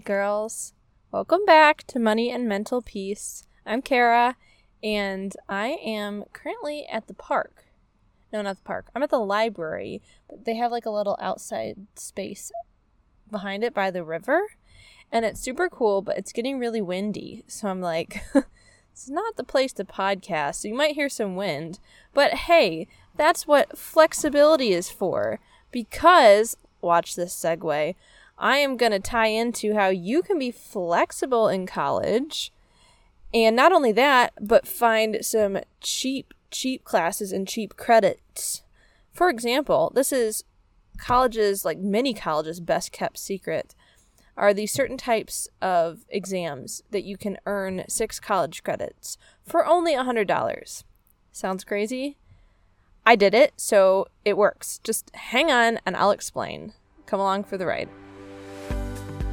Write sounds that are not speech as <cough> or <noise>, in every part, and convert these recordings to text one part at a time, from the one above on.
Girls. Welcome back to Money and Mental Peace. I'm Kara, and I am currently at the park. No, not the park. I'm at the library, but they have like a little outside space behind it by the river, and it's super cool, but it's getting really windy. So I'm like, <laughs> it's not the place to podcast. So you might hear some wind, but hey, that's what flexibility is for. Because, watch this segue I am going to tie into how you can be flexible in college. And not only that, but find some cheap, cheap classes and cheap credits. For example, this is colleges, like many colleges' best kept secret, are these certain types of exams that you can earn six college credits for only $100. Sounds crazy? I did it, so it works. Just hang on and I'll explain. Come along for the ride.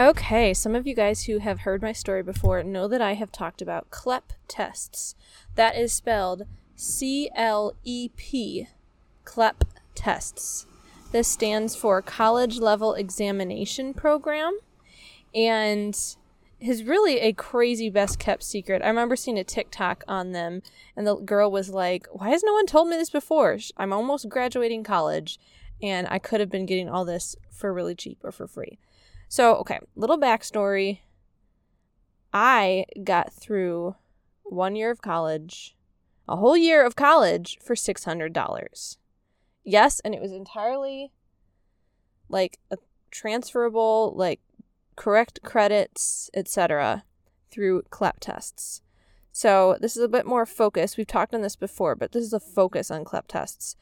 Okay, some of you guys who have heard my story before know that I have talked about CLEP tests. That is spelled C L E P, CLEP tests. This stands for College Level Examination Program and is really a crazy best kept secret. I remember seeing a TikTok on them, and the girl was like, Why has no one told me this before? I'm almost graduating college, and I could have been getting all this for really cheap or for free. So, okay, little backstory. I got through one year of college, a whole year of college for $600. Yes, and it was entirely like a transferable, like correct credits, etc. through CLEP tests. So, this is a bit more focused. We've talked on this before, but this is a focus on CLEP tests.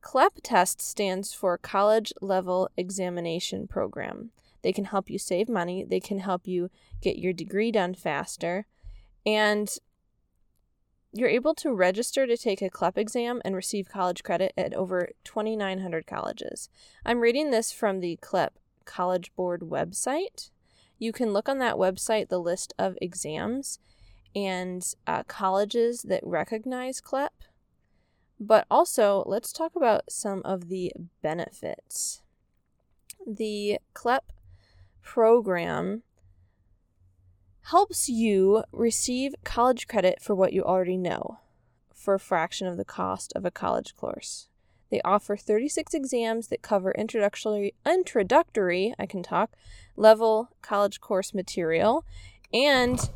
CLEP test stands for College Level Examination Program. They can help you save money, they can help you get your degree done faster, and you're able to register to take a CLEP exam and receive college credit at over 2,900 colleges. I'm reading this from the CLEP College Board website. You can look on that website the list of exams and uh, colleges that recognize CLEP. But also, let's talk about some of the benefits. The CLEP program helps you receive college credit for what you already know for a fraction of the cost of a college course. They offer 36 exams that cover introductory introductory, I can talk, level college course material and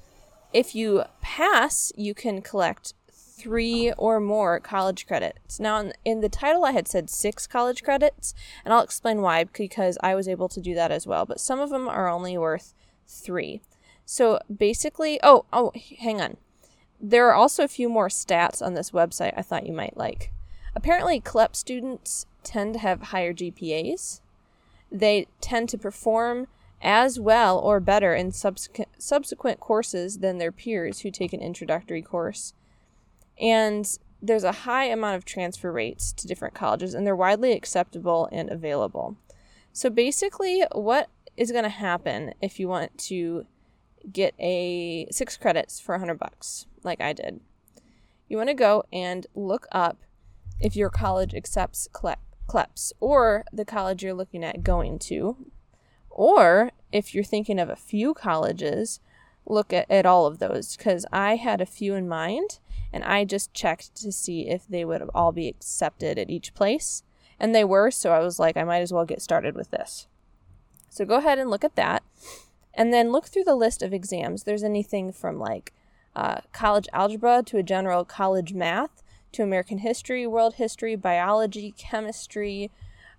if you pass, you can collect three or more college credits. Now, in, the title, I had said six college credits, and I'll explain why because I was able to do that as well. But some of them are only worth three. So basically, oh, oh, hang on. There are also a few more stats on this website I thought you might like. Apparently, CLEP students tend to have higher GPAs. They tend to perform as well or better in subsequent subsequent courses than their peers who take an introductory course. And there's a high amount of transfer rates to different colleges, and they're widely acceptable and available. So basically, what is going to happen if you want to get a six credits for 100 bucks, like I did? You want to go and look up if your college accepts CLEPs or the college you're looking at going to, or if you're thinking of a few colleges, look at, at all of those because I had a few in mind and I just checked to see if they would all be accepted at each place. And they were, so I was like, I might as well get started with this. So go ahead and look at that. And then look through the list of exams. There's anything from like uh, college algebra to a general college math to American history, world history, biology, chemistry,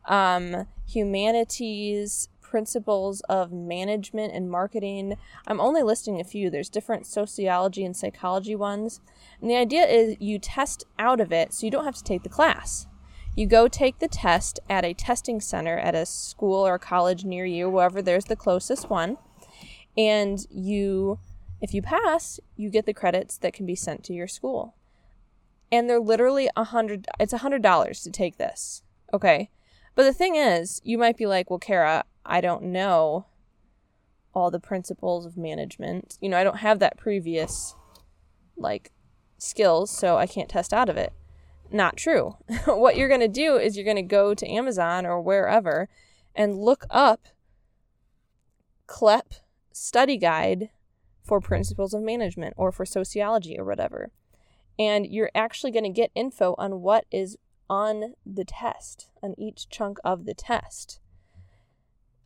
um, humanities, principles of management and marketing. I'm only listing a few. There's different sociology and psychology ones. And the idea is you test out of it so you don't have to take the class. You go take the test at a testing center at a school or college near you, wherever there's the closest one. And you, if you pass, you get the credits that can be sent to your school. And they're literally a hundred, it's a hundred dollars to take this. Okay. But the thing is, you might be like, well, Kara, I don't know all the principles of management. You know, I don't have that previous like skills, so I can't test out of it. Not true. <laughs> what you're going to do is you're going to go to Amazon or wherever and look up CLEP study guide for principles of management or for sociology or whatever. And you're actually going to get info on what is on the test, on each chunk of the test.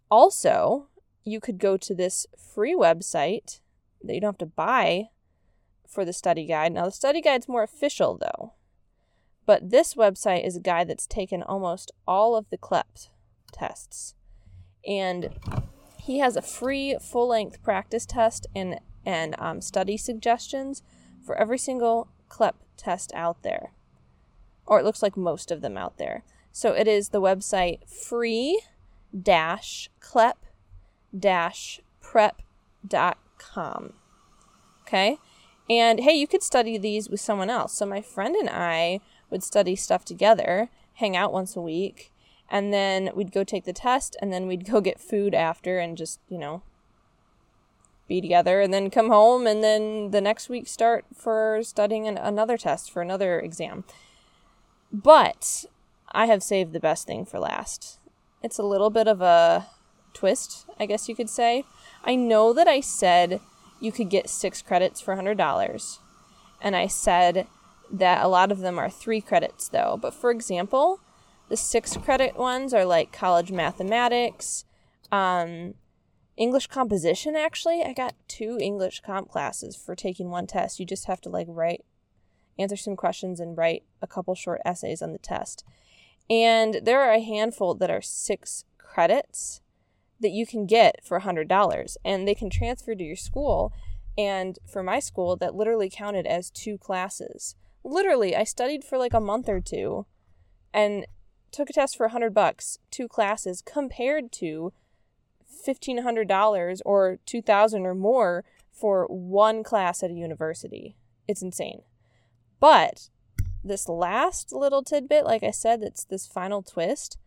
Also, you could go to this free website that you don't have to buy for the study guide. Now, the study guide's more official though, but this website is a guide that's taken almost all of the CLEP tests. And he has a free full length practice test and, and um, study suggestions for every single CLEP test out there or it looks like most of them out there. So it is the website free dash clep dash prep.com. Okay. And hey, you could study these with someone else. So my friend and I would study stuff together, hang out once a week, and then we'd go take the test, and then we'd go get food after and just, you know, be together, and then come home, and then the next week start for studying an- another test for another exam. But I have saved the best thing for last. It's a little bit of a twist, I guess you could say. I know that I said you could get six credits for $100. And I said that a lot of them are three credits, though. But for example, the six credit ones are like college mathematics, um, English composition, actually. I got two English comp classes for taking one test. You just have to like write answer some questions, and write a couple short essays on the test. And there are a handful that are six credits that you can get for $100, and they can transfer to your school. And for my school, that literally counted as two classes. Literally, I studied for like a month or two and took a test for 100 bucks, two classes, compared to $1,500 or 2000 or more for one class at a university. It's insane. But this last little tidbit, like I said, that's this final twist.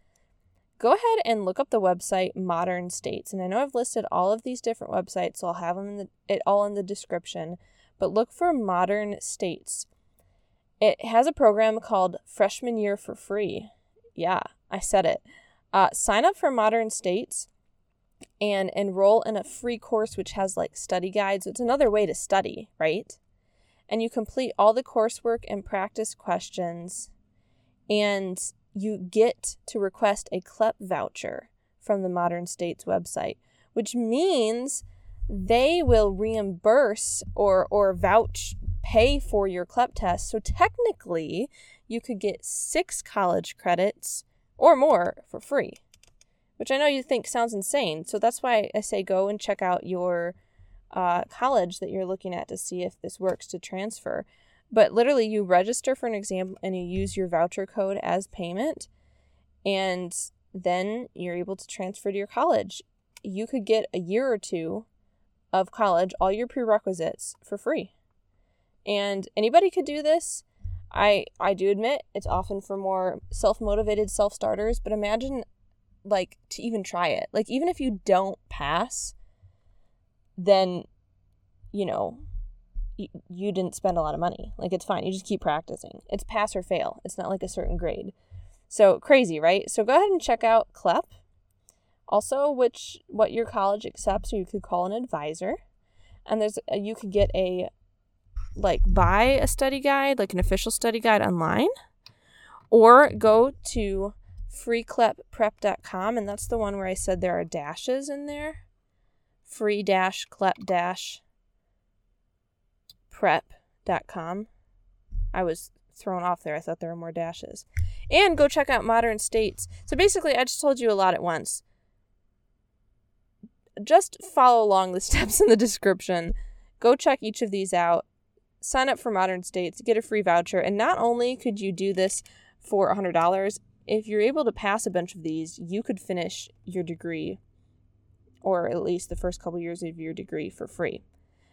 Go ahead and look up the website Modern States. And I know I've listed all of these different websites, so I'll have them the, it all in the description. But look for Modern States. It has a program called Freshman Year for Free. Yeah, I said it. Uh, sign up for Modern States and enroll in a free course which has like study guides. It's another way to study, right? And you complete all the coursework and practice questions, and you get to request a CLEP voucher from the Modern States website, which means they will reimburse or, or vouch, pay for your CLEP test. So technically, you could get six college credits or more for free, which I know you think sounds insane. So that's why I say go and check out your uh, college that you're looking at to see if this works to transfer. But literally, you register for an exam and you use your voucher code as payment, and then you're able to transfer to your college. You could get a year or two of college, all your prerequisites for free. And anybody could do this. I I do admit it's often for more self-motivated self-starters, but imagine like to even try it. Like even if you don't pass, then you know you didn't spend a lot of money. Like it's fine. You just keep practicing. It's pass or fail. It's not like a certain grade. So crazy right? So go ahead and check out clep. Also which what your college accepts or you could call an advisor. And there's a, you could get a like buy a study guide, like an official study guide online, or go to freeclepprep.com and that's the one where I said there are dashes in there. Free dash clep dash prep.com. I was thrown off there. I thought there were more dashes. And go check out Modern States. So basically, I just told you a lot at once. Just follow along the <laughs> steps in the description. Go check each of these out. Sign up for Modern States, get a free voucher, and not only could you do this for $100, if you're able to pass a bunch of these, you could finish your degree or at least the first couple years of your degree for free.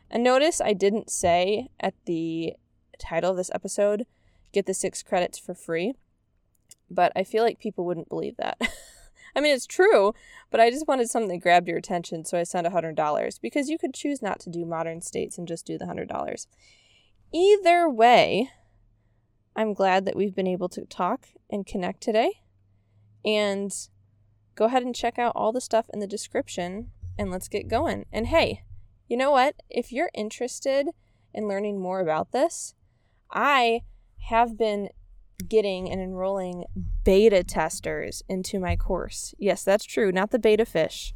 And notice I didn't say at the title of this episode, get the six credits for free, but I feel like people wouldn't believe that. <laughs> I mean, it's true, but I just wanted something that grabbed your attention, so I sent $100 because you could choose not to do modern states and just do the $100. Either way, I'm glad that we've been able to talk and connect today. And go ahead and check out all the stuff in the description and let's get going. And hey, you know what? If you're interested in learning more about this, I have been getting and enrolling beta testers into my course. Yes, that's true, not the beta fish,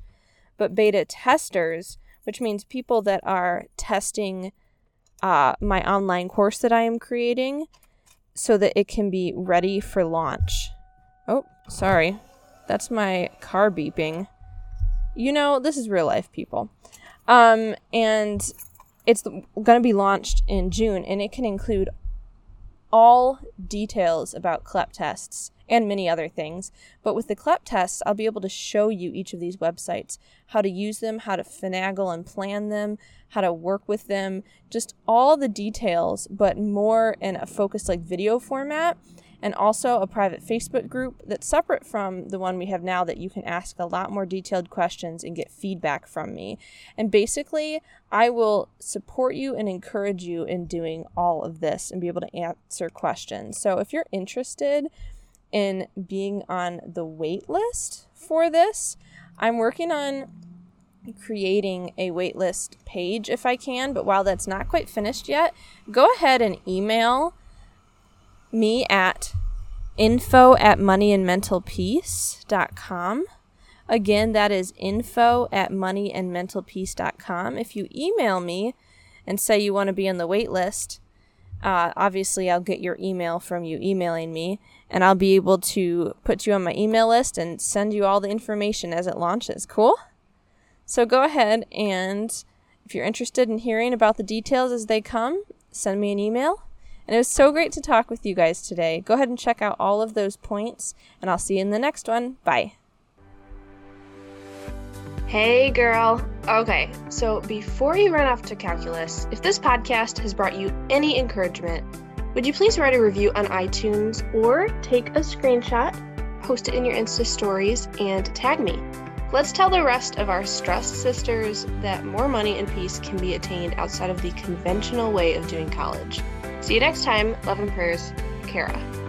but beta testers, which means people that are testing uh, my online course that I am creating so that it can be ready for launch. Oh, sorry. That's my car beeping. You know, this is real life, people. Um, and it's going to be launched in June, and it can include all details about CLEP tests and many other things. But with the CLEP tests, I'll be able to show you each of these websites, how to use them, how to finagle and plan them, how to work with them, just all the details, but more in a focused like video format and also a private Facebook group that's separate from the one we have now that you can ask a lot more detailed questions and get feedback from me. And basically, I will support you and encourage you in doing all of this and be able to answer questions. So if you're interested in being on the wait list for this, I'm working on creating a waitlist page if I can, but while that's not quite finished yet, go ahead and email me at info at moneyandmentalpeace.com. Again, that is info at moneyandmentalpeace.com. If you email me and say you want to be on the wait list, uh, obviously I'll get your email from you emailing me, and I'll be able to put you on my email list and send you all the information as it launches. Cool? So go ahead and if you're interested in hearing about the details as they come, send me an email and it was so great to talk with you guys today. Go ahead and check out all of those points, and I'll see you in the next one. Bye. Hey, girl. Okay, so before you run off to calculus, if this podcast has brought you any encouragement, would you please write a review on iTunes or take a screenshot, post it in your Insta stories, and tag me? Let's tell the rest of our stressed sisters that more money and peace can be attained outside of the conventional way of doing college. See you next time. Love and prayers, Kara.